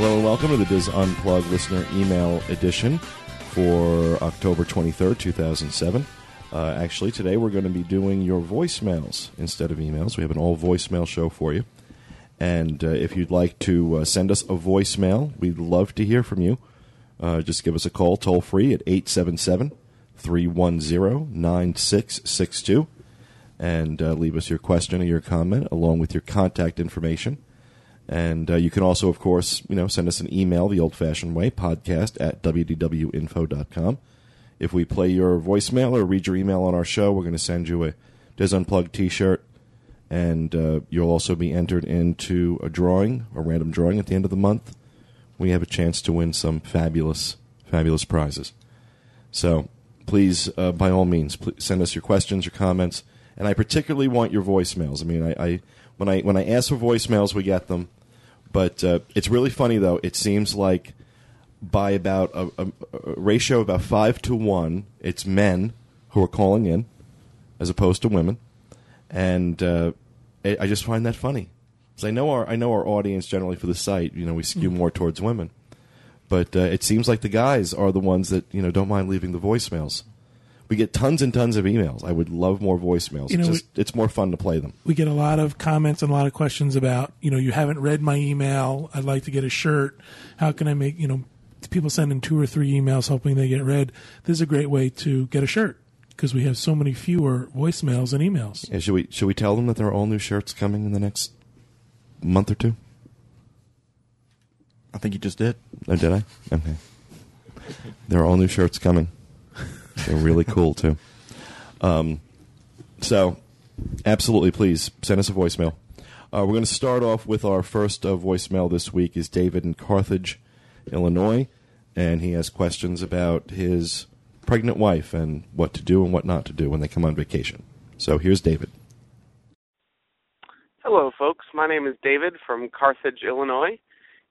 Hello and welcome to the DIS Unplugged listener email edition for October 23rd, 2007. Uh, actually, today we're going to be doing your voicemails instead of emails. We have an all voicemail show for you. And uh, if you'd like to uh, send us a voicemail, we'd love to hear from you. Uh, just give us a call toll free at 877 310 9662 and uh, leave us your question or your comment along with your contact information. And uh, you can also, of course, you know, send us an email the old-fashioned way, podcast at wdwinfo.com. If we play your voicemail or read your email on our show, we're going to send you a DIS Unplugged T-shirt, and uh, you'll also be entered into a drawing, a random drawing at the end of the month. We have a chance to win some fabulous, fabulous prizes. So please, uh, by all means, send us your questions, your comments, and I particularly want your voicemails. I mean, I, I when I when I ask for voicemails, we get them. But uh, it's really funny though. It seems like by about a, a, a ratio of about five to one, it's men who are calling in as opposed to women, and uh, I I just find that funny. 'Cause I know our I know our audience generally for the site. You know, we skew more towards women, but uh, it seems like the guys are the ones that you know don't mind leaving the voicemails. We get tons and tons of emails. I would love more voicemails. You know, it's, just, it's more fun to play them. we get a lot of comments and a lot of questions about you know you haven't read my email i'd like to get a shirt how can i make you know people sending two or three emails hoping they get read this is a great way to get a shirt because we have so many fewer voicemails and emails Yeah, should we should we tell them that there are all new shirts coming in the next month or two? I think you just did. Oh, did I? Okay. There are all new shirts coming. They're really cool too. Um, so, absolutely, please send us a voicemail. Uh, we're going to start off with our first uh, voicemail this week. Is David in Carthage, Illinois, and he has questions about his pregnant wife and what to do and what not to do when they come on vacation. So here's David. Hello, folks. My name is David from Carthage, Illinois,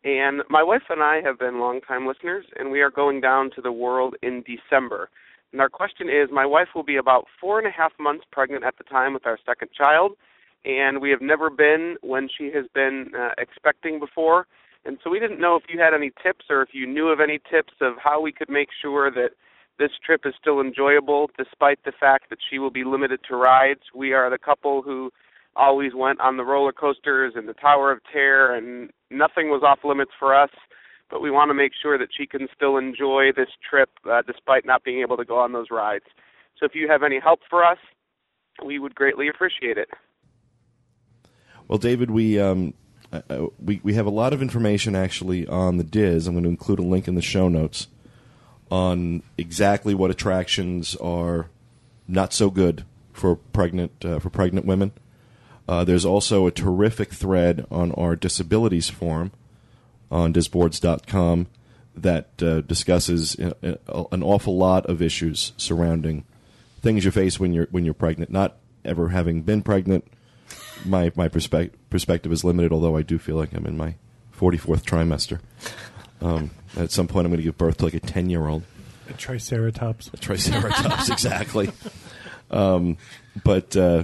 and my wife and I have been longtime listeners, and we are going down to the world in December. And our question is my wife will be about four and a half months pregnant at the time with our second child, and we have never been when she has been uh, expecting before. And so we didn't know if you had any tips or if you knew of any tips of how we could make sure that this trip is still enjoyable despite the fact that she will be limited to rides. We are the couple who always went on the roller coasters and the Tower of Terror, and nothing was off limits for us. But we want to make sure that she can still enjoy this trip uh, despite not being able to go on those rides. So if you have any help for us, we would greatly appreciate it. Well, David, we um, uh, uh, we we have a lot of information actually on the DIS. I'm going to include a link in the show notes on exactly what attractions are not so good for pregnant uh, for pregnant women. Uh, there's also a terrific thread on our disabilities forum on disboards.com that uh, discusses uh, uh, an awful lot of issues surrounding things you face when you're when you're pregnant. Not ever having been pregnant, my my perspective perspective is limited. Although I do feel like I'm in my 44th trimester. Um, at some point, I'm going to give birth to like a 10 year old. A triceratops. A triceratops, exactly. Um, but uh,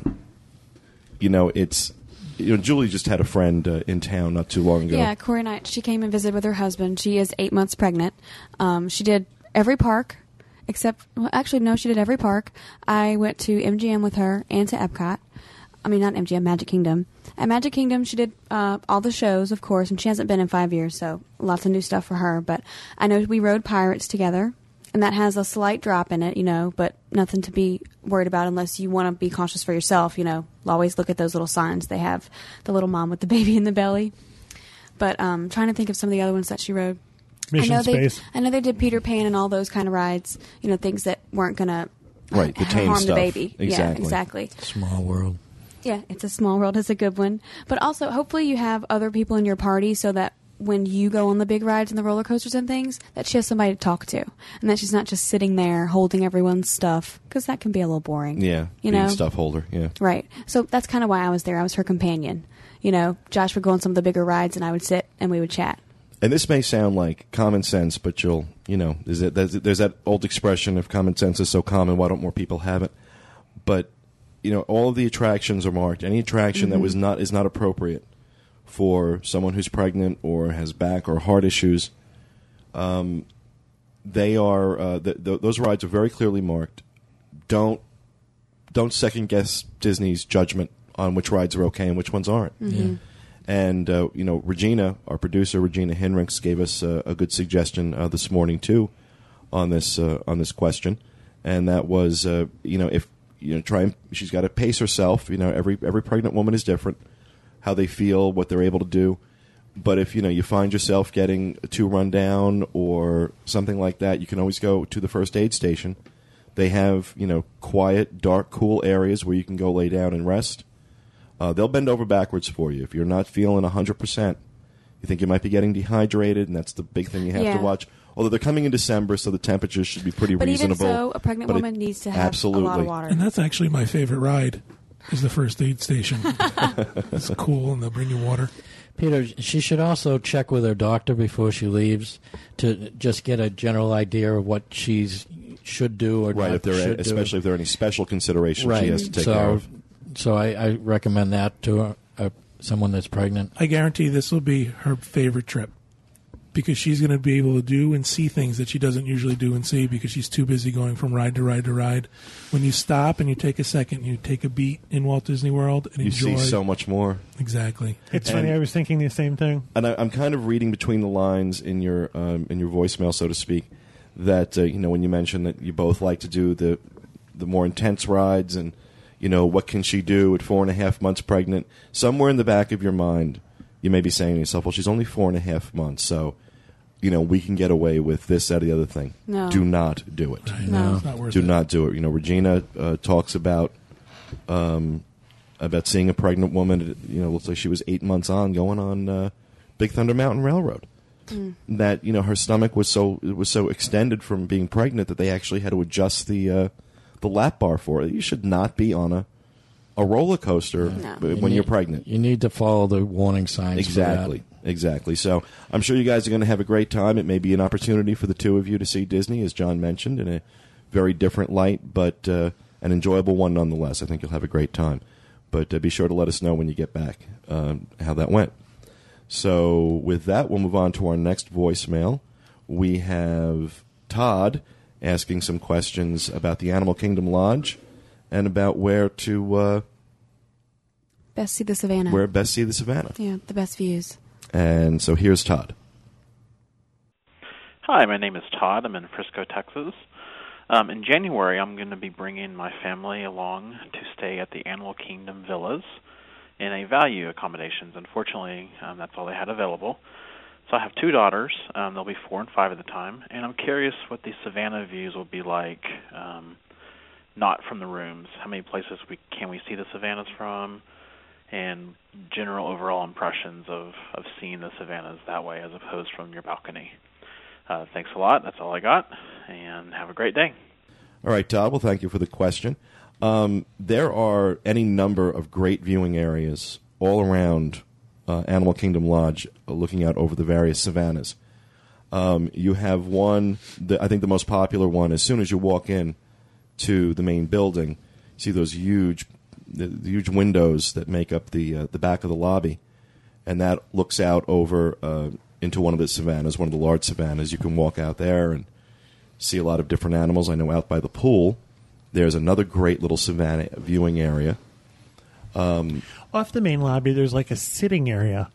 you know, it's you know, Julie just had a friend uh, in town not too long ago. Yeah, Corey I, she came and visited with her husband. She is eight months pregnant. Um, she did every park except, well, actually, no, she did every park. I went to MGM with her and to Epcot. I mean, not MGM, Magic Kingdom. At Magic Kingdom, she did uh, all the shows, of course, and she hasn't been in five years, so lots of new stuff for her. But I know we rode Pirates together, and that has a slight drop in it, you know, but nothing to be worried about unless you want to be cautious for yourself, you know. Always look at those little signs. They have the little mom with the baby in the belly. But um, trying to think of some of the other ones that she rode. Mission I know Space. They, I know they did Peter Pan and all those kind of rides. You know, things that weren't gonna Right, the tame harm stuff. the baby. Yeah, Exactly. exactly. Small world. Yeah, it's a small world. It's a good one. But also, hopefully, you have other people in your party so that when you go on the big rides and the roller coasters and things, that she has somebody to talk to, and that she's not just sitting there holding everyone's stuff because that can be a little boring. Yeah, you know, stuff holder. Yeah, Right. So that's kind of why I was there. I was her companion. You know, Josh would go on some of the bigger rides, and I would sit and we would chat. and this may sound like common sense, but you'll, you know, there's that, there's, that old expression: if common sense is so common, why don't more people have it? But you know, all of the attractions are marked. Any attraction that mm-hmm. was not is not appropriate for someone who's pregnant or has back or heart issues. Um, they are uh, th- th- those rides are very clearly marked. Don't don't second guess Disney's judgment on which rides are okay and which ones aren't. Yeah. And uh, you know, Regina, our producer, Regina Henricks, gave us uh, a good suggestion uh, this morning too on this uh, on this question, and that was uh, you know if you know try and she's got to pace herself. You know, every every pregnant woman is different, how they feel, what they're able to do. But if you know you find yourself getting too run down or something like that, you can always go to the first aid station. They have you know quiet, dark, cool areas where you can go lay down and rest. Uh, they'll bend over backwards for you if you're not feeling hundred percent. You think you might be getting dehydrated, and that's the big thing you have Yeah. to watch. Although they're coming in December, so the temperatures should be pretty But even reasonable. so, a pregnant But it- woman needs to have a lot absolutely. of water. And that's actually my favorite ride. Is the first aid station. it's cool, and they'll bring you water. Peter, she should also check with her doctor before she leaves to just get a general idea of what she's should do or right, not if there, should do. especially if there are any special considerations right. she has to take so, care of. so I, I recommend that to uh, uh, someone that's pregnant. I guarantee this will be her favorite trip because she's going to be able to do and see things that she doesn't usually do and see because she's too busy going from ride to ride to ride. When you stop and you take a second, you take a beat in Walt Disney World and You enjoy. see so much more. exactly. It's And- funny. I was thinking the same thing. and I, I'm kind of reading between the lines in your um, in your voicemail, so to speak, that uh, you know when you mentioned that you both like to do the the more intense rides, and you know what can she do at four and a half months pregnant? Somewhere in the back of your mind, you may be saying to yourself, "Well, she's only four and a half months, so you know we can get away with this, that, or the other thing." No. Do not do it. No. It's not worth Do it. not do it. You know, Regina uh, talks about um, about seeing a pregnant woman. You know, looks like she was eight months on, going on uh, Big Thunder Mountain Railroad. That you know, her stomach was so it was so extended from being pregnant that they actually had to adjust the uh, the lap bar for it. You should not be on a a roller coaster No. b- You when you're pregnant. You need to follow the warning signs. for that. Exactly. Exactly. So I'm sure you guys are going to have a great time. It may be an opportunity for the two of you to see Disney, as John mentioned, in a very different light, but uh, an enjoyable one nonetheless. I think you'll have a great time. But uh, be sure to let us know when you get back um, how that went. So with that, we'll move on to our next voicemail. We have Todd asking some questions about the Animal Kingdom Lodge and about where to uh, Best see the savannah. where best see the savannah. yeah, the best views. And so here's Todd. Hi, my name is Todd. I'm in Frisco, Texas. Um, in January, I'm going to be bringing my family along to stay at the Animal Kingdom Villas in a value accommodations. Unfortunately, um, that's all they had available. So I have two daughters. Um, they'll be four and five at the time, and I'm curious what the Savannah views will be like, um, not from the rooms. How many places we can we see the Savannahs from, and general overall impressions of of seeing the savannas that way as opposed from your balcony. Uh, thanks a lot. That's all I got, and have a great day. All right, Todd. Well, thank you for the question. Um, there are any number of great viewing areas all around uh, Animal Kingdom Lodge, uh, looking out over the various savannas. Um, you have one. The, I think the most popular one. As soon as you walk in to the main building, you see those huge, the, the huge windows that make up the uh, the back of the lobby, and that looks out over uh, into one of the savannas, one of the large savannas. You can walk out there and see a lot of different animals. I know out by the pool, there's another great little savanna viewing area. Off the main lobby, there's like a sitting area.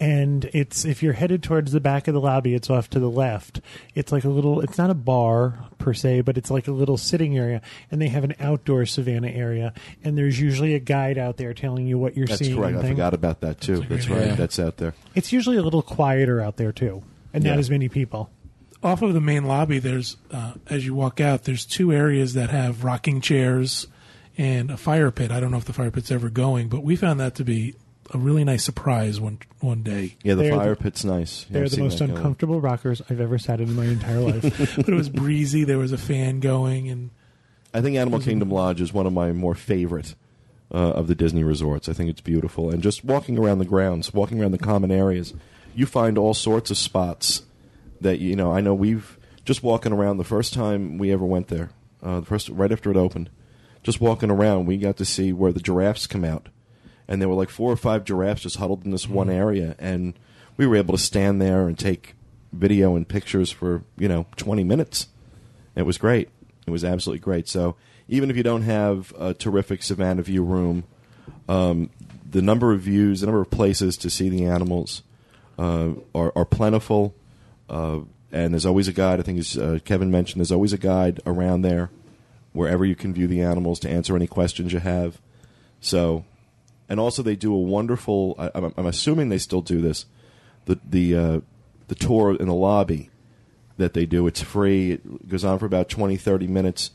And it's if you're headed towards the back of the lobby, it's off to the left. It's like a little. It's not a bar per se, but it's like a little sitting area, and they have an outdoor savannah area. And there's usually a guide out there telling you what you're That's seeing. correct. and I things. forgot about that too. That's That's right. idea. That's out there. It's usually a little quieter out there too, and Yeah. not as many people. Off of the main lobby, there's uh, as you walk out, there's two areas that have rocking chairs and a fire pit. I don't know if the fire pit's ever going, but we found that to be a really nice surprise one one day. Yeah, the They're fire the- pit's nice. Yeah, They're I've the seen most that going. uncomfortable rockers I've ever sat in in my entire life. but it was breezy. There was a fan going, and I think Animal Kingdom Lodge is one of my more favorite uh, of the Disney resorts. I think it's beautiful, and just walking around the grounds, walking around the common areas, you find all sorts of spots that you know. I know we've just walking around the first time we ever went there, uh, the first right after it opened, just walking around, we got to see where the giraffes come out, and there were like four or five giraffes just huddled in this one area, and we were able to stand there and take video and pictures for you know 20 minutes. It was great. It was absolutely great. So even if you don't have a terrific Savannah View room, um, the number of views, the number of places to see the animals uh, are, are plentiful. Uh, and there's always a guide. I think as uh, Kevin mentioned, there's always a guide around there wherever you can view the animals to answer any questions you have. So, and also they do a wonderful. I, I'm, I'm assuming they still do this. The the uh, the tour in the lobby that they do. It's free. It goes on for about 20, 30 minutes,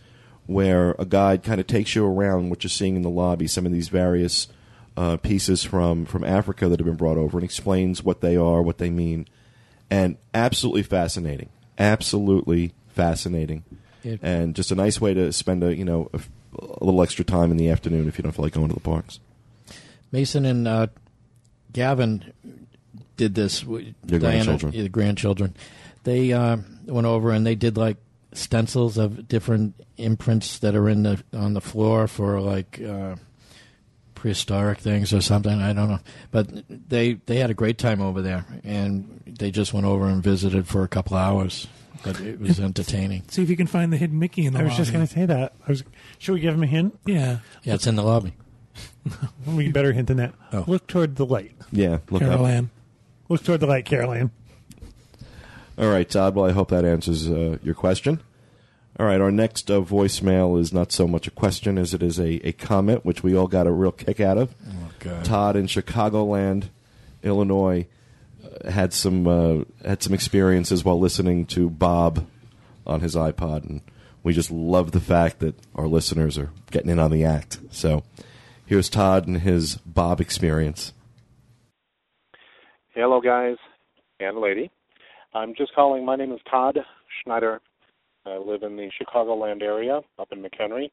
where a guide kind of takes you around what you're seeing in the lobby. Some of these various uh, pieces from from Africa that have been brought over and explains what they are, what they mean, and absolutely fascinating. Absolutely fascinating. It- and just a nice way to spend a you know a, a little extra time in the afternoon if you don't feel like going to the parks. Mason and uh, Gavin did this. w- Your Diana- grandchildren. yeah, the grandchildren. They uh, went over and they did like stencils of different imprints that are in the on the floor for like uh, prehistoric things or something. I don't know, but they they had a great time over there, and they just went over and visited for a couple hours. But it was entertaining. See if you can find the hidden Mickey in the I was just going to say that. I was. Should we give him a hint? Yeah. Yeah, it's in the lobby. We can better hint than that. Oh. Look toward the light. Yeah, look Carol up. Ann. Look toward the light, Carol Ann. All right, Todd. Well, I hope that answers uh, your question. All right, our next uh, voicemail is not so much a question as it is a, a comment, which we all got a real kick out of. Oh, God. Todd in Chicagoland, Illinois, uh, had some uh, had some experiences while listening to Bob on his iPod, and we just love the fact that our listeners are getting in on the act. So, here's Todd and his Bob experience. Hello, guys and lady. I'm just calling. My name is Todd Schneider. I live in the Chicagoland area up in McHenry.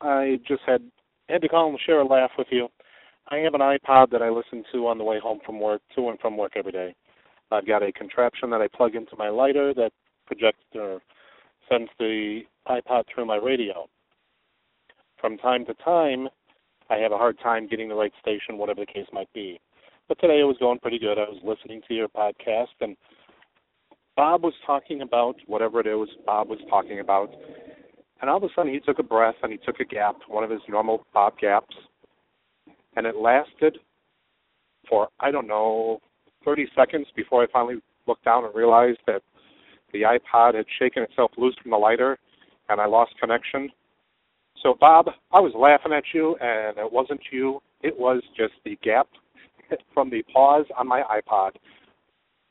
I just had had to call and share a laugh with you. I have an iPod that I listen to on the way home from work, to and from work every day. I've got a contraption that I plug into my lighter that projects or sends the iPod through my radio. From time to time, I have a hard time getting the right station, whatever the case might be. But today it was going pretty good. I was listening to your podcast, and Bob was talking about whatever it was Bob was talking about. And all of a sudden he took a breath and he took a gap, one of his normal Bob gaps. And it lasted for, I don't know, 30 seconds before I finally looked down and realized that the iPod had shaken itself loose from the lighter and I lost connection. So, Bob, I was laughing at you, and it wasn't you. It was just the gap from the pause on my iPod.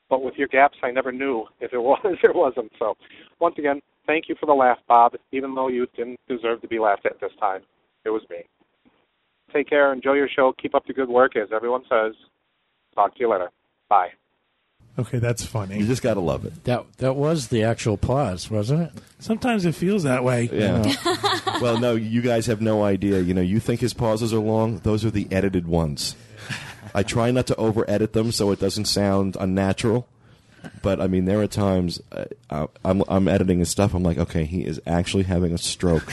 But with your gaps, I never knew if it was or wasn't. So, once again, thank you for the laugh, Bob, even though you didn't deserve to be laughed at this time. It was me. Take care. Enjoy your show. Keep up the good work, as everyone says. Talk to you later. Bye. Okay, that's funny. You just got to love it. That that was the actual pause, wasn't it? Sometimes it feels that way. Yeah. well, no, you guys have no idea. You know, you think his pauses are long. Those are the edited ones. I try not to over edit them so it doesn't sound unnatural. But I mean, there are times uh, I- I'm, I'm editing his stuff. I'm like, okay, he is actually having a stroke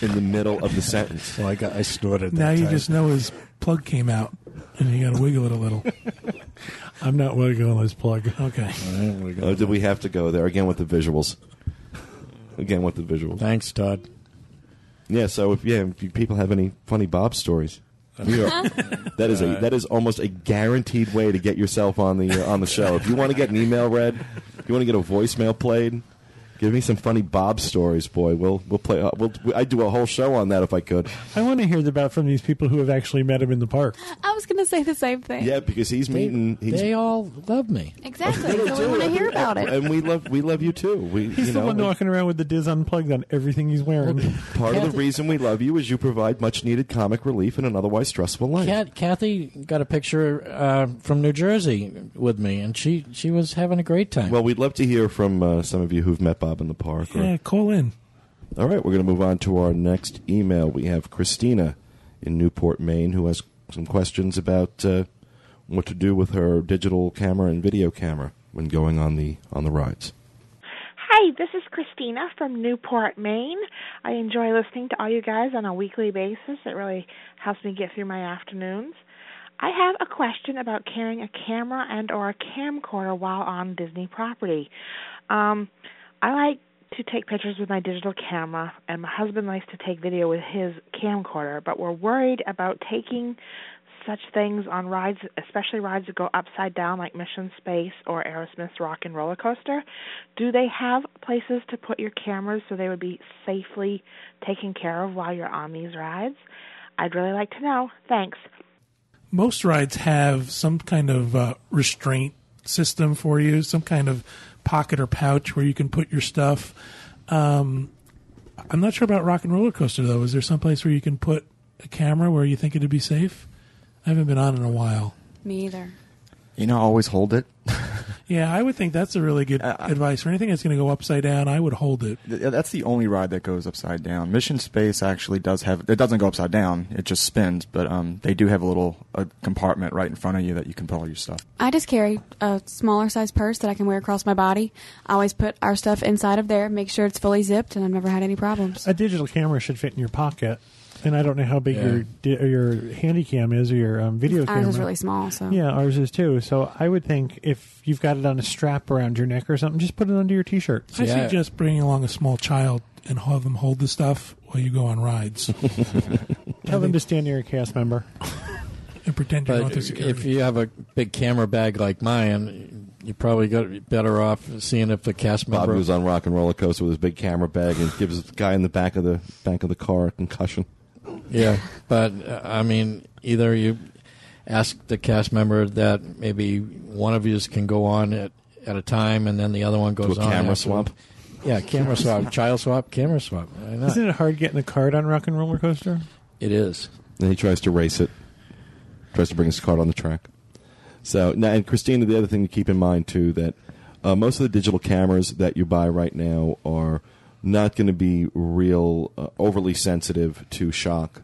in the middle of the sentence. So I got I snorted. Now that you time. just know his plug came out, and you got to wiggle it a little. I'm not wiggling this plug. Okay. Oh, did we have to go there again with the visuals? Again with the visuals. Thanks, Todd. Yeah. So if yeah, if you people have any funny Bob stories, we are, that is a that is almost a guaranteed way to get yourself on the uh, on the show. If you want to get an email read, if you want to get a voicemail played, give me some funny Bob stories, boy. We'll we'll play. Uh, we'll I'd do a whole show on that if I could. I want to hear about from these people who have actually met him in the park. I was going to say the same thing. Yeah, because he's They, meeting. He's, they all love me. Exactly. so we want to hear about it. and we love we love you too. We He's you the know, one walking around with the DIS unplugged on everything he's wearing. part of the Kathy- reason we love you is you provide much needed comic relief in an otherwise stressful life. Kat, Kathy got a picture uh, from New Jersey with me, and she, she was having a great time. Well, we'd love to hear from uh, some of you who've met Bob in the park. or- Yeah, call in. All right, we're going to move on to our next email. We have Christina in Newport, Maine, who has some questions about uh, what to do with her digital camera and video camera when going on the on the rides. Hi, this is Christina from Newport, Maine. I enjoy listening to all you guys on a weekly basis. It really helps me get through my afternoons. I have a question about carrying a camera and or a camcorder while on Disney property. Um, I like to take pictures with my digital camera, and my husband likes to take video with his camcorder, but we're worried about taking such things on rides, especially rides that go upside down like Mission Space or Aerosmith's Rock and Roller Coaster? Do they have places to put your cameras so they would be safely taken care of while you're on these rides? I'd really like to know. Thanks. Most rides have some kind of uh, restraint system for you, some kind of pocket or pouch where you can put your stuff. Um, I'm not sure about Rock and Roller Coaster though. Is there some place where you can put a camera where you think it'd be safe? I haven't been on in a while. Me either. You know, always hold it. Yeah, I would think that's a really good Uh, advice. For anything that's going to go upside down, I would hold it. Th- That's the only ride that goes upside down. Mission Space actually does have. It doesn't go upside down. It just spins. But um, they do have a little a compartment right in front of you that you can put all your stuff. I just carry a smaller size purse that I can wear across my body. I always put our stuff inside of there, make sure it's fully zipped, and I've never had any problems. A digital camera should fit in your pocket. And I don't know how big Yeah. your your handy cam is or your um, video Ours camera. is really small, so Yeah, ours is too. So I would think if you've got it on a strap around your neck or something, just put it under your t-shirt. I suggest bringing along a small child and have them hold the stuff while you go on rides. Tell them to stand near a cast member. and pretend you're But going through security. if you have a big camera bag like mine, you probably got better off seeing if the cast Bob member goes on rock and roller coaster with his big camera bag and gives the guy in the back of the back of the car a concussion. Yeah, but uh, I mean, either you ask the cast member that maybe one of you can go on at, at a time, and then the other one goes a on. camera swap? Yeah, camera swap, child swap, camera swap. Why not? Isn't it hard getting the card on Rock and Roller Coaster? It is. Then he tries to race it, tries to bring his card on the track. So now, and Christina, the other thing to keep in mind too that uh, most of the digital cameras that you buy right now are not going to be real uh, overly sensitive to shock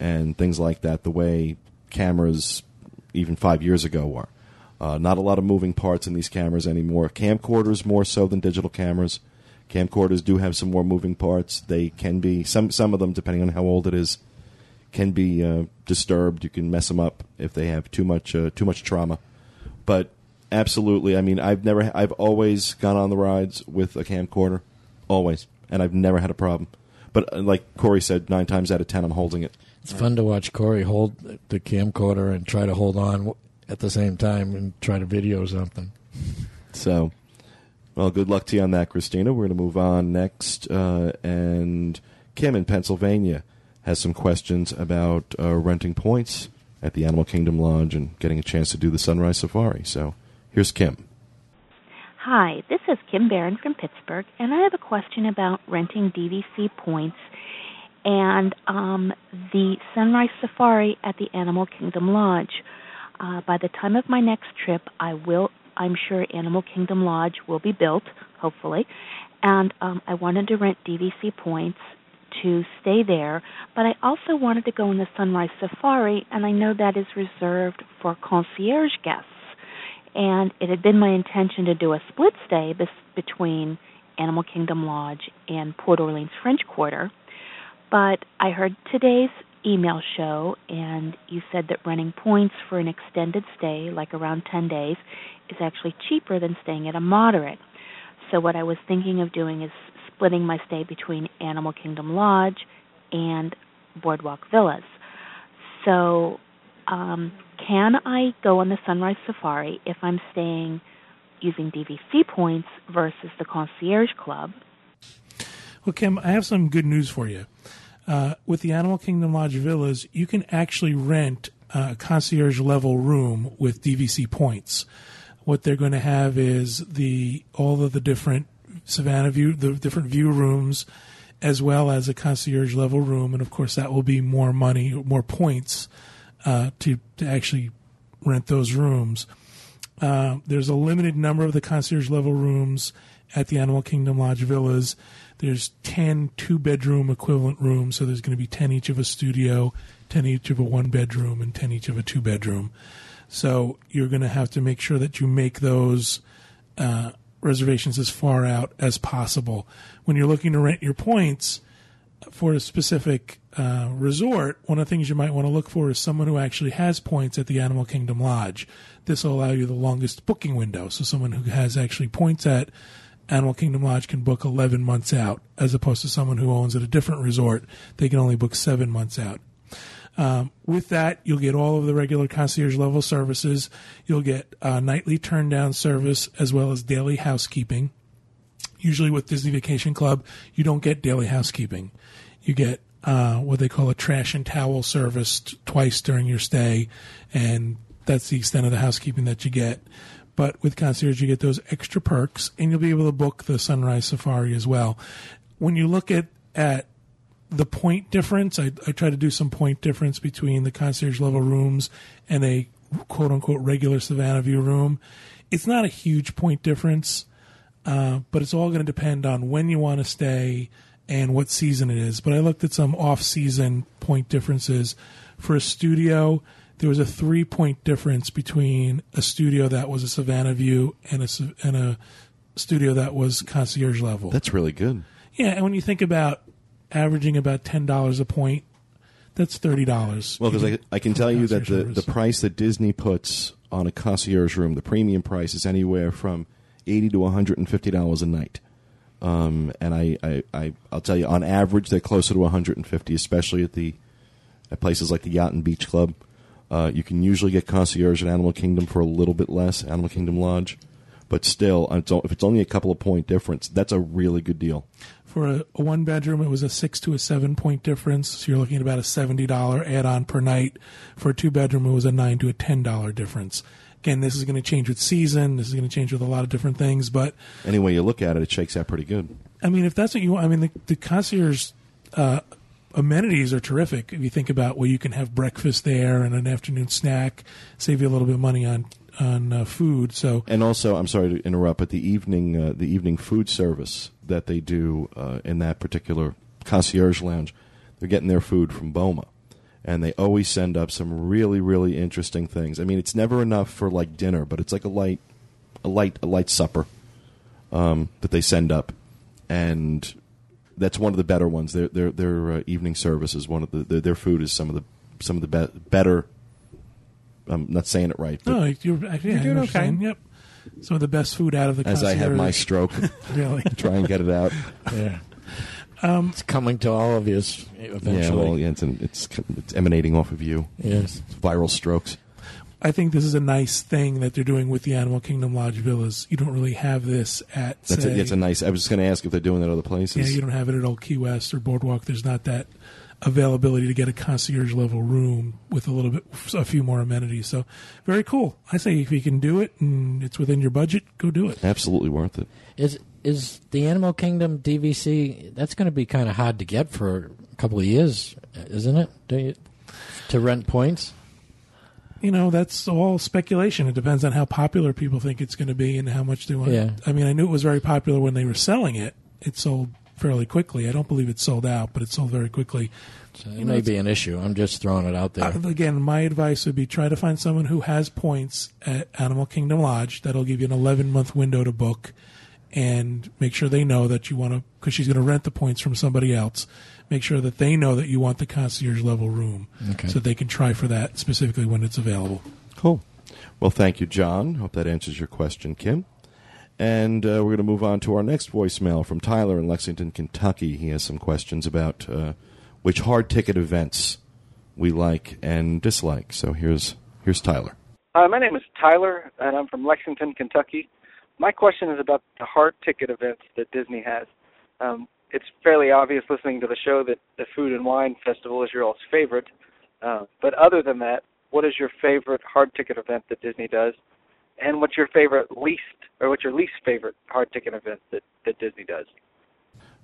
and things like that. The way cameras even five years ago were. Uh, not a lot of moving parts in these cameras anymore. Camcorders more so than digital cameras. Camcorders do have some more moving parts. They can be some some of them, depending on how old it is, can be uh, disturbed. You can mess them up if they have too much uh, too much trauma. But absolutely, I mean, I've never, I've always gone on the rides with a camcorder, always, and I've never had a problem. But uh, like Corey said, nine times out of ten, I'm holding it. It's fun to watch Corey hold the camcorder and try to hold on at the same time and try to video something. So, well, good luck to you on that, Christina. We're going to move on next. Uh, and Kim in Pennsylvania has some questions about uh, renting points at the Animal Kingdom Lodge and getting a chance to do the Sunrise Safari. So, here's Kim. Hi, this is Kim Barron from Pittsburgh, and I have a question about renting DVC points and um, the Sunrise Safari at the Animal Kingdom Lodge. Uh, by the time of my next trip, I will. I'm sure Animal Kingdom Lodge will be built, hopefully, and um, I wanted to rent DVC points to stay there. But I also wanted to go on the Sunrise Safari, and I know that is reserved for concierge guests and it had been my intention to do a split stay bes- between Animal Kingdom Lodge and Port Orleans French Quarter. But I heard today's email show, and you said that renting points for an extended stay, like around 10 days, is actually cheaper than staying at a moderate. So, what I was thinking of doing is splitting my stay between Animal Kingdom Lodge and Boardwalk Villas. So, um, can I go on the Sunrise Safari if I'm staying using DVC points versus the Concierge Club? Well, Kim, I have some good news for you. Uh, with the Animal Kingdom Lodge Villas, you can actually rent a concierge level room with DVC points. What they're going to have is the all of the different Savannah view, the different view rooms, as well as a concierge level room, and of course that will be more money, more points uh, to to actually rent those rooms. Uh, there's a limited number of the concierge level rooms at the Animal Kingdom Lodge Villas. There's 10 two bedroom equivalent rooms, so there's going to be 10 each of a studio, 10 each of a one bedroom, and 10 each of a two bedroom. So you're going to have to make sure that you make those uh, reservations as far out as possible. When you're looking to rent your points for a specific uh, resort, one of the things you might want to look for is someone who actually has points at the Animal Kingdom Lodge. This will allow you the longest booking window. So someone who has actually points at Animal Kingdom Lodge can book 11 months out, as opposed to someone who owns at a different resort, they can only book seven months out. Um, with that, you'll get all of the regular concierge level services. You'll get uh, nightly turn down service as well as daily housekeeping. Usually with Disney Vacation Club, you don't get daily housekeeping. You get uh, what they call a trash and towel service t- twice during your stay, and that's the extent of the housekeeping that you get. But with concierge, you get those extra perks, and you'll be able to book the sunrise safari as well. When you look at at the point difference, I, I try to do some point difference between the concierge level rooms and a quote unquote regular Savannah View room. It's not a huge point difference, uh, but it's all going to depend on when you want to stay and what season it is. But I looked at some off season point differences. For a studio, there was a three point difference between a studio that was a Savannah View and a, and a studio that was concierge level. That's really good. Yeah, and when you think about averaging about ten dollars a point, that's thirty dollars. Well, because I, I can tell you that the, the price that Disney puts on a concierge room, the premium price is anywhere from eighty to one hundred and fifty dollars a night. Um, and I, I, I, will tell you, on average, they're closer to 150, especially at the at places like the Yacht and Beach Club. Uh, you can usually get concierge at Animal Kingdom for a little bit less, Animal Kingdom Lodge, but still, if it's only a couple of point difference, that's a really good deal. For a, a one bedroom, it was a six to a seven point difference. So you're looking at about a seventy dollar add on per night. For a two bedroom, it was a nine to a ten dollar difference. Again, this is going to change with season. This is going to change with a lot of different things. But anyway, you look at it, it shakes out pretty good. I mean, if that's what you want, I mean, the, the concierge uh, amenities are terrific. If you think about well, you can have breakfast there and an afternoon snack, save you a little bit of money on on uh, food. So and also, I'm sorry to interrupt, but the evening uh, the evening food service that they do uh, in that particular concierge lounge, they're getting their food from Boma, and they always send up some really really interesting things. I mean, it's never enough for like dinner, but it's like a light a light a light supper um, that they send up, and that's one of the better ones. Their their their uh, evening service is one of the their, their food is some of the some of the be- better I'm not saying it right. But no, you're, actually, you're doing okay. Saying, yep. Some of the best food out of the as I have my stroke. really, try and get it out. Yeah. Um, it's coming to all of you eventually. Yeah, well, yeah, it's, an, it's, it's emanating off of you. Yes, it's viral strokes. I think this is a nice thing that they're doing with the Animal Kingdom Lodge villas. You don't really have this at. That's say, a, it's a nice. I was just going to ask if they're doing that other places. Yeah, you don't have it at Old Key West or Boardwalk. There's not that availability to get a concierge level room with a little bit, a few more amenities. So, very cool. I say if you can do it and it's within your budget, go do it. Absolutely worth it. Is is the Animal Kingdom DVC? That's going to be kind of hard to get for a couple of years, isn't it? You, to rent points. You know, that's all speculation. It depends on how popular people think it's going to be and how much they want. Yeah. I mean, I knew it was very popular when they were selling it. It sold fairly quickly. I don't believe it sold out, but it sold very quickly. So it may be an issue. I'm just throwing it out there. Uh, again, my advice would be try to find someone who has points at Animal Kingdom Lodge. That'll give you an 11 month window to book, and make sure they know that you want to because she's going to rent the points from somebody else. Make sure that they know that you want the concierge level room, okay. so they can try for that specifically when it's available. Cool. Well, thank you, John. Hope that answers your question, Kim. And uh, we're going to move on to our next voicemail from Tyler in Lexington, Kentucky. He has some questions about uh, which hard ticket events we like and dislike. So here's here's Tyler. Hi, my name is Tyler, and I'm from Lexington, Kentucky. My question is about the hard ticket events that Disney has. Um, it's fairly obvious listening to the show that the Food and Wine Festival is your all's favorite. Uh, but other than that, what is your favorite hard ticket event that Disney does? and what's your favorite least or what's your least favorite hard ticket event that, that Disney does?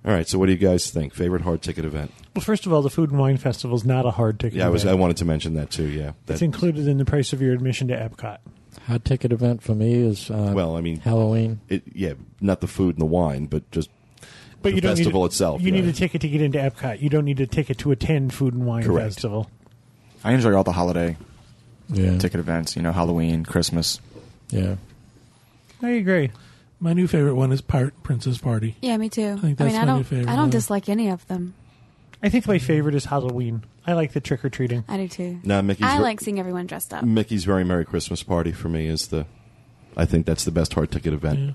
All right, so what do you guys think? Favorite hard ticket event? Well, first of all, the Food and Wine Festival is not a hard ticket. Event. Yeah, I was. I wanted to mention that too. Yeah, it's included in the price of your admission to Epcot. Hard ticket event for me is uh, well, I mean Halloween. It, yeah, not the food and the wine, but just but the you don't festival need, itself. You yeah. need a ticket to get into Epcot. You don't need a ticket to attend Food and Wine Correct. Festival. I enjoy all the holiday yeah. ticket events. You know, Halloween, Christmas. Yeah. I agree. My new favorite one is Pirate and Princess Party. Yeah, me too. I think I that's mean, I my new don't. favorite. I don't one. dislike any of them. I think my favorite is Halloween. I like the trick or treating. I do too. No, Mickey's I ver- like seeing everyone dressed up. Mickey's Very Merry Christmas Party for me is the. I think that's the best hard ticket event. Yeah.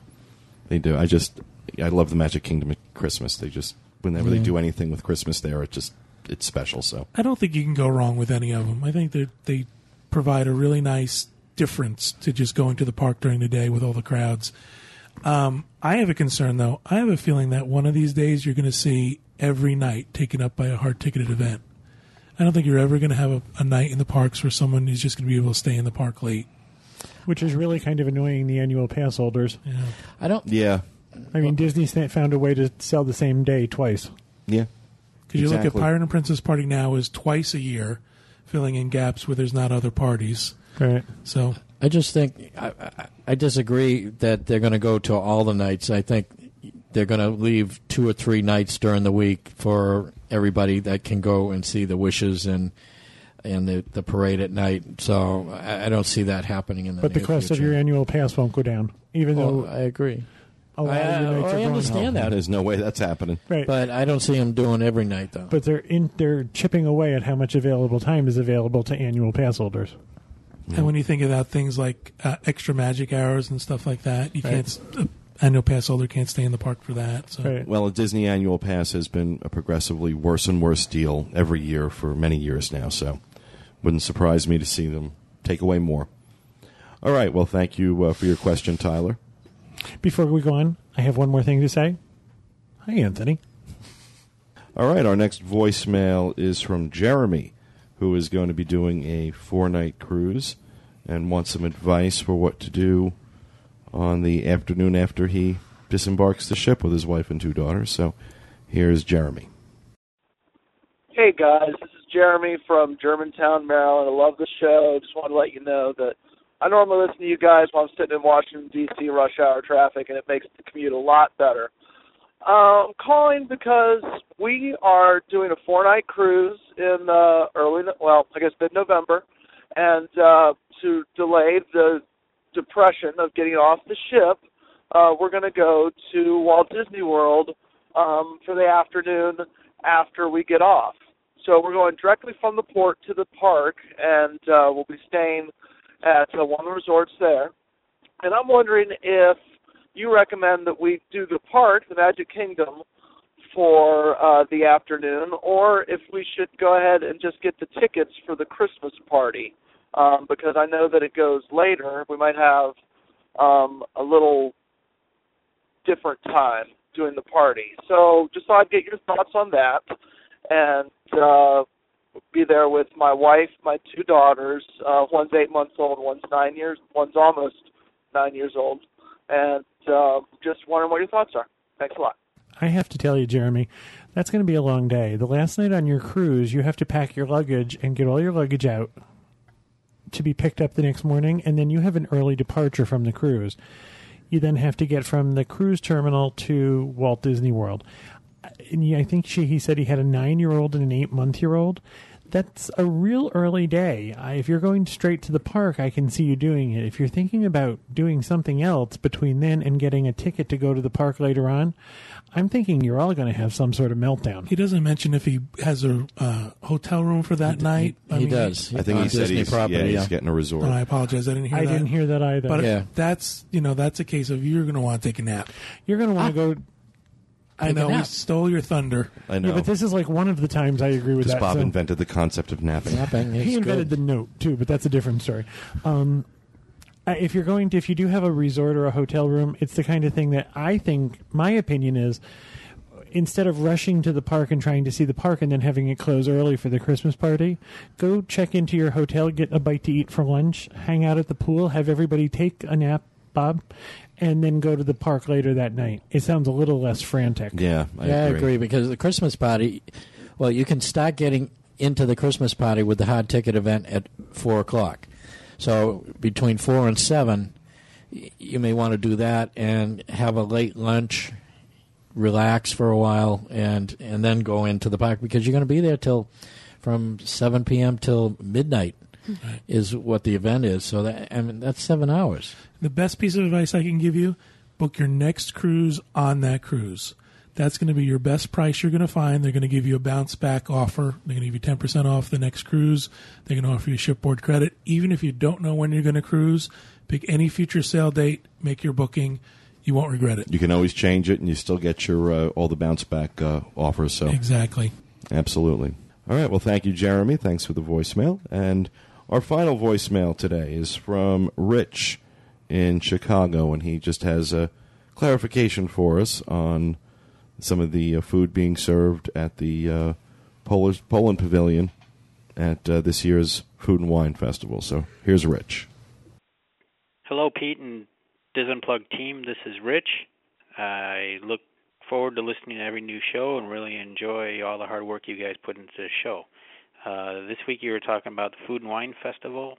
They do. I just. I love the Magic Kingdom at Christmas. They just whenever they do anything with Christmas there, it just it's special. So I don't think you can go wrong with any of them. I think that they provide a really nice difference to just going to the park during the day with all the crowds. Um, I have a concern though. I have a feeling that one of these days you're going to see every night taken up by a hard ticketed event. I don't think you're ever going to have a, a night in the parks where someone is just going to be able to stay in the park late. Which is really kind of annoying the annual pass holders. Yeah. I don't. yeah, I mean, Disney found a way to sell the same day twice. yeah. Because you look at Pirate and Princess Party now is twice a year, filling in gaps where there's not other parties. Right. So I just think I, I, I disagree that they're going to go to all the nights. I think they're going to leave two or three nights during the week for everybody that can go and see the wishes and and the, the parade at night. So I, I don't see that happening in the. But the near cost of your annual pass won't go down, even Well, though I agree. A lot I- of your nights I are going understand that. There's no way that's happening. Right. But I don't see them doing every night though. But they're in, they're chipping away at how much available time is available to annual pass holders. And when you think about things like uh, extra magic hours and stuff like that, you Right. can't. Uh, annual pass holder can't stay in the park for that. So Right. Well, a Disney annual pass has been a progressively worse and worse deal every year for many years now. So, wouldn't surprise me to see them take away more. All right. Well, thank you uh, for your question, Tyler. Before we go on, I have one more thing to say. Hi, Anthony. All right. Our next voicemail is from Jeremy, who is going to be doing a four night cruise and wants some advice for what to do on the afternoon after he disembarks the ship with his wife and two daughters. So, here's Jeremy. Hey guys, this is Jeremy from Germantown, Maryland. I love the show. Just want to let you know that I normally listen to you guys while I'm sitting in Washington D.C. rush hour traffic, and it makes the commute a lot better. I'm calling because we are doing a four-night cruise in uh, early, well, I guess mid-November, and uh, to delay the depression of getting off the ship, uh, we're going to go to Walt Disney World um, for the afternoon after we get off. So we're going directly from the port to the park, and uh, we'll be staying at uh, one resorts there. And I'm wondering if you recommend that we do the park, the Magic Kingdom, for uh, the afternoon, or if we should go ahead and just get the tickets for the Christmas party, um, because I know that it goes later. We might have um, a little different time doing the party. So just thought I'd get your thoughts on that, and uh, be there with my wife, my two daughters. Uh, one's eight months old, one's nine years, one's almost nine years old, and uh, just wondering what your thoughts are. Thanks a lot. I have to tell you, Jeremy, that's going to be a long day. The last night on your cruise, you have to pack your luggage and get all your luggage out to be picked up the next morning, and then you have an early departure from the cruise. You then have to get from the cruise terminal to Walt Disney World. And I think she, he said he had a nine year old and an eight month year old. That's a real early day. I, if you're going straight to the park, I can see you doing it. If you're thinking about doing something else between then and getting a ticket to go to the park later on, I'm thinking you're all going to have some sort of meltdown. he doesn't mention if he has a uh, hotel room for that night. I he mean, does. I think he said Disney he's, property, yeah, he's getting a resort. Oh, I apologize. I didn't hear I that. didn't hear that either. But Yeah. that's you know that's a case of you're going to want to take a nap. You're going to want to go. I know we stole your thunder. I know. Yeah, but this is like one of the times I agree with Because that. Bob so- invented the concept of napping. Napping is he invented good. the note too, but that's a different story. Um, uh, if you're going to, if you do have a resort or a hotel room, it's the kind of thing that I think. My opinion is, instead of rushing to the park and trying to see the park and then having it close early for the Christmas party, go check into your hotel, get a bite to eat for lunch, hang out at the pool, have everybody take a nap, Bob, and then go to the park later that night. It sounds a little less frantic. Yeah, I yeah, agree. I agree because the Christmas party. Well, you can start getting into the Christmas party with the hard ticket event at four o'clock. So between four and seven, you may want to do that and have a late lunch, relax for a while, and and then go into the park because you're going to be there till from seven p.m. till midnight. Is what the event is. So that I mean that's seven hours. The best piece of advice I can give you: book your next cruise on that cruise. That's going to be your best price you're going to find. They're going to give you a bounce back offer. They're going to give you 10% off the next cruise. They're going to offer you shipboard credit. Even if you don't know when you're going to cruise, pick any future sale date, make your booking. You won't regret it. You can always change it, and you still get your uh, all the bounce back uh, offers. So Exactly. Absolutely. All right. Well, thank you, Jeremy. Thanks for the voicemail. And our final voicemail today is from Rich in Chicago, and he just has a clarification for us on some of the uh, food being served at the uh, Polish Poland Pavilion at uh, this year's Food and Wine Festival. So here's Rich. Hello, Pete and DIS Unplugged team. This is Rich. I look forward to listening to every new show and really enjoy all the hard work you guys put into the show. Uh, this week you were talking about the Food and Wine Festival,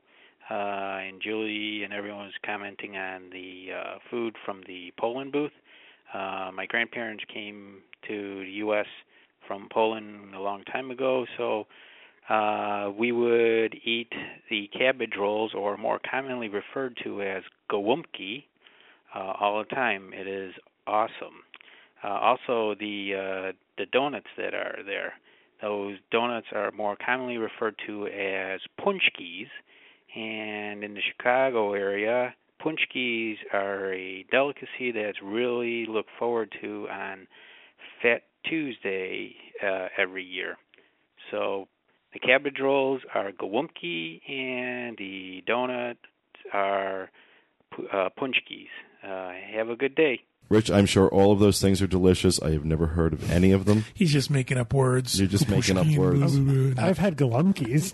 uh, and Julie and everyone was commenting on the uh, food from the Poland booth. Uh, my grandparents came to the U.S. from Poland a long time ago, so uh, we would eat the cabbage rolls, or more commonly referred to as gołąbki, uh, all the time. It is awesome. Uh, also, the uh, the donuts that are there, those donuts are more commonly referred to as punchkis, and in the Chicago area, punchkis are a delicacy that's really looked forward to on Fat Tuesday uh, every year. So the cabbage rolls are gołąbki, and the donuts are uh, punchkis. Uh, have a good day. Rich, I'm sure all of those things are delicious. I have never heard of any of them. He's just making up words. You're just making up words. I've had galumkis.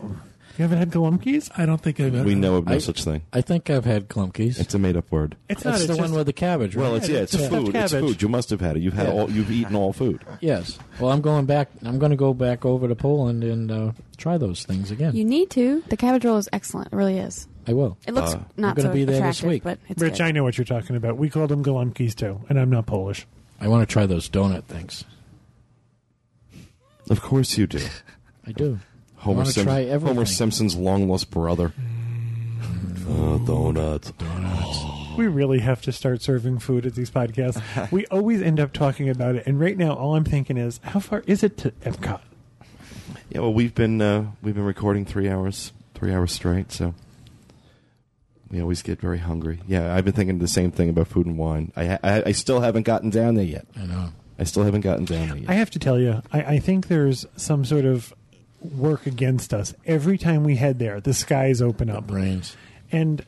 You haven't had galumkis? I don't think I've ever. We know of no I- such thing. I think I've had clumkies. It's a made-up word. It's That's not. the it's one just- with the cabbage, right? Well, it's yeah, it's It's food. It's cabbage. food. You must have had it. You've had Yeah. all. You've eaten all food. Yes. Well, I'm going back. I'm going to go back over to Poland and uh, try those things again. You need to. The cabbage roll is excellent. It really is. I will. It looks Uh, not we're gonna so be there this attractive, week. but it's Rich, good. I know what you're talking about. We called them galumkis too, and I'm not Polish. I want to try those donut things. Of course you do. I do. Homer, wanna Sim- try everything. Homer Simpson's long lost brother. Uh, donuts. We really have to start serving food at these podcasts. we always end up talking about it, and right now, all I'm thinking is, how far is it to Epcot? Yeah, well, we've been uh, we've been recording three hours, three hours straight, so we always get very hungry. Yeah, I've been thinking the same thing about food and wine. I ha- I, I still haven't gotten down there yet. I know. I still haven't gotten down there yet. I have to tell you, I, I think there's some sort of work against us. Every time we head there, the skies open up. Rains. And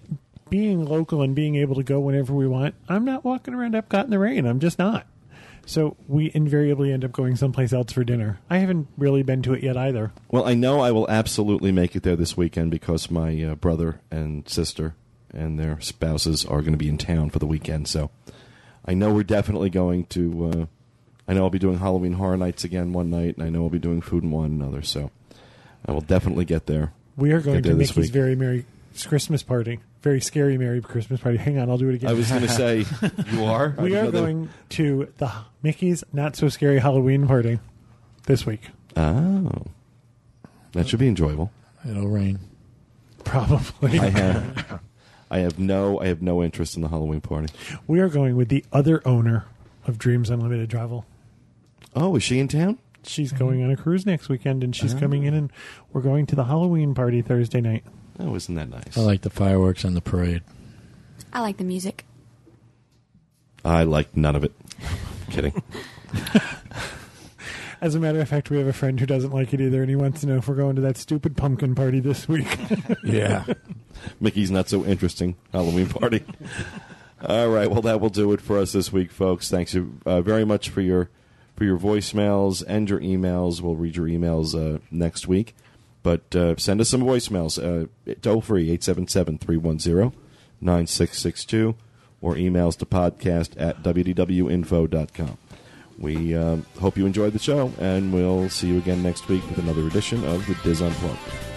being local and being able to go whenever we want, I'm not walking around Epcot in the rain. I'm just not. So we invariably end up going someplace else for dinner. I haven't really been to it yet either. Well, I know I will absolutely make it there this weekend because my uh, brother and sister and their spouses are going to be in town for the weekend. So I know we're definitely going to. Uh, I know I'll be doing Halloween Horror Nights again one night, and I know I'll be doing Food and Wine another. So I will definitely get there. We are going to there this Mickey's week. very merry Christmas party. Very scary merry Christmas party. Hang on, I'll do it again. I was going to say you are. we are going to the Mickey's Not So Scary Halloween party this week. Oh, that should be enjoyable. It'll rain. Probably. I have. I have no. I have no interest in the Halloween party. We are going with the other owner of Dreams Unlimited Travel. Oh, is she in town? She's going on a cruise next weekend, and she's Oh. coming in, and we're going to the Halloween party Thursday night. Oh, isn't that nice? I like the fireworks and the parade. I like the music. I like none of it. Kidding. As a matter of fact, we have a friend who doesn't like it either, and he wants to know if we're going to that stupid pumpkin party this week. Yeah. Mickey's not so interesting Halloween party. All right, well that will do it for us this week, folks. Thanks uh, very much for your for your voicemails and your emails. We'll read your emails uh, next week, but uh, send us some voicemails. Uh, toll free 877-310-9662 or emails to podcast at wdwinfo.com. We um, hope you enjoyed the show, and we'll see you again next week with another edition of the DIS Unplugged.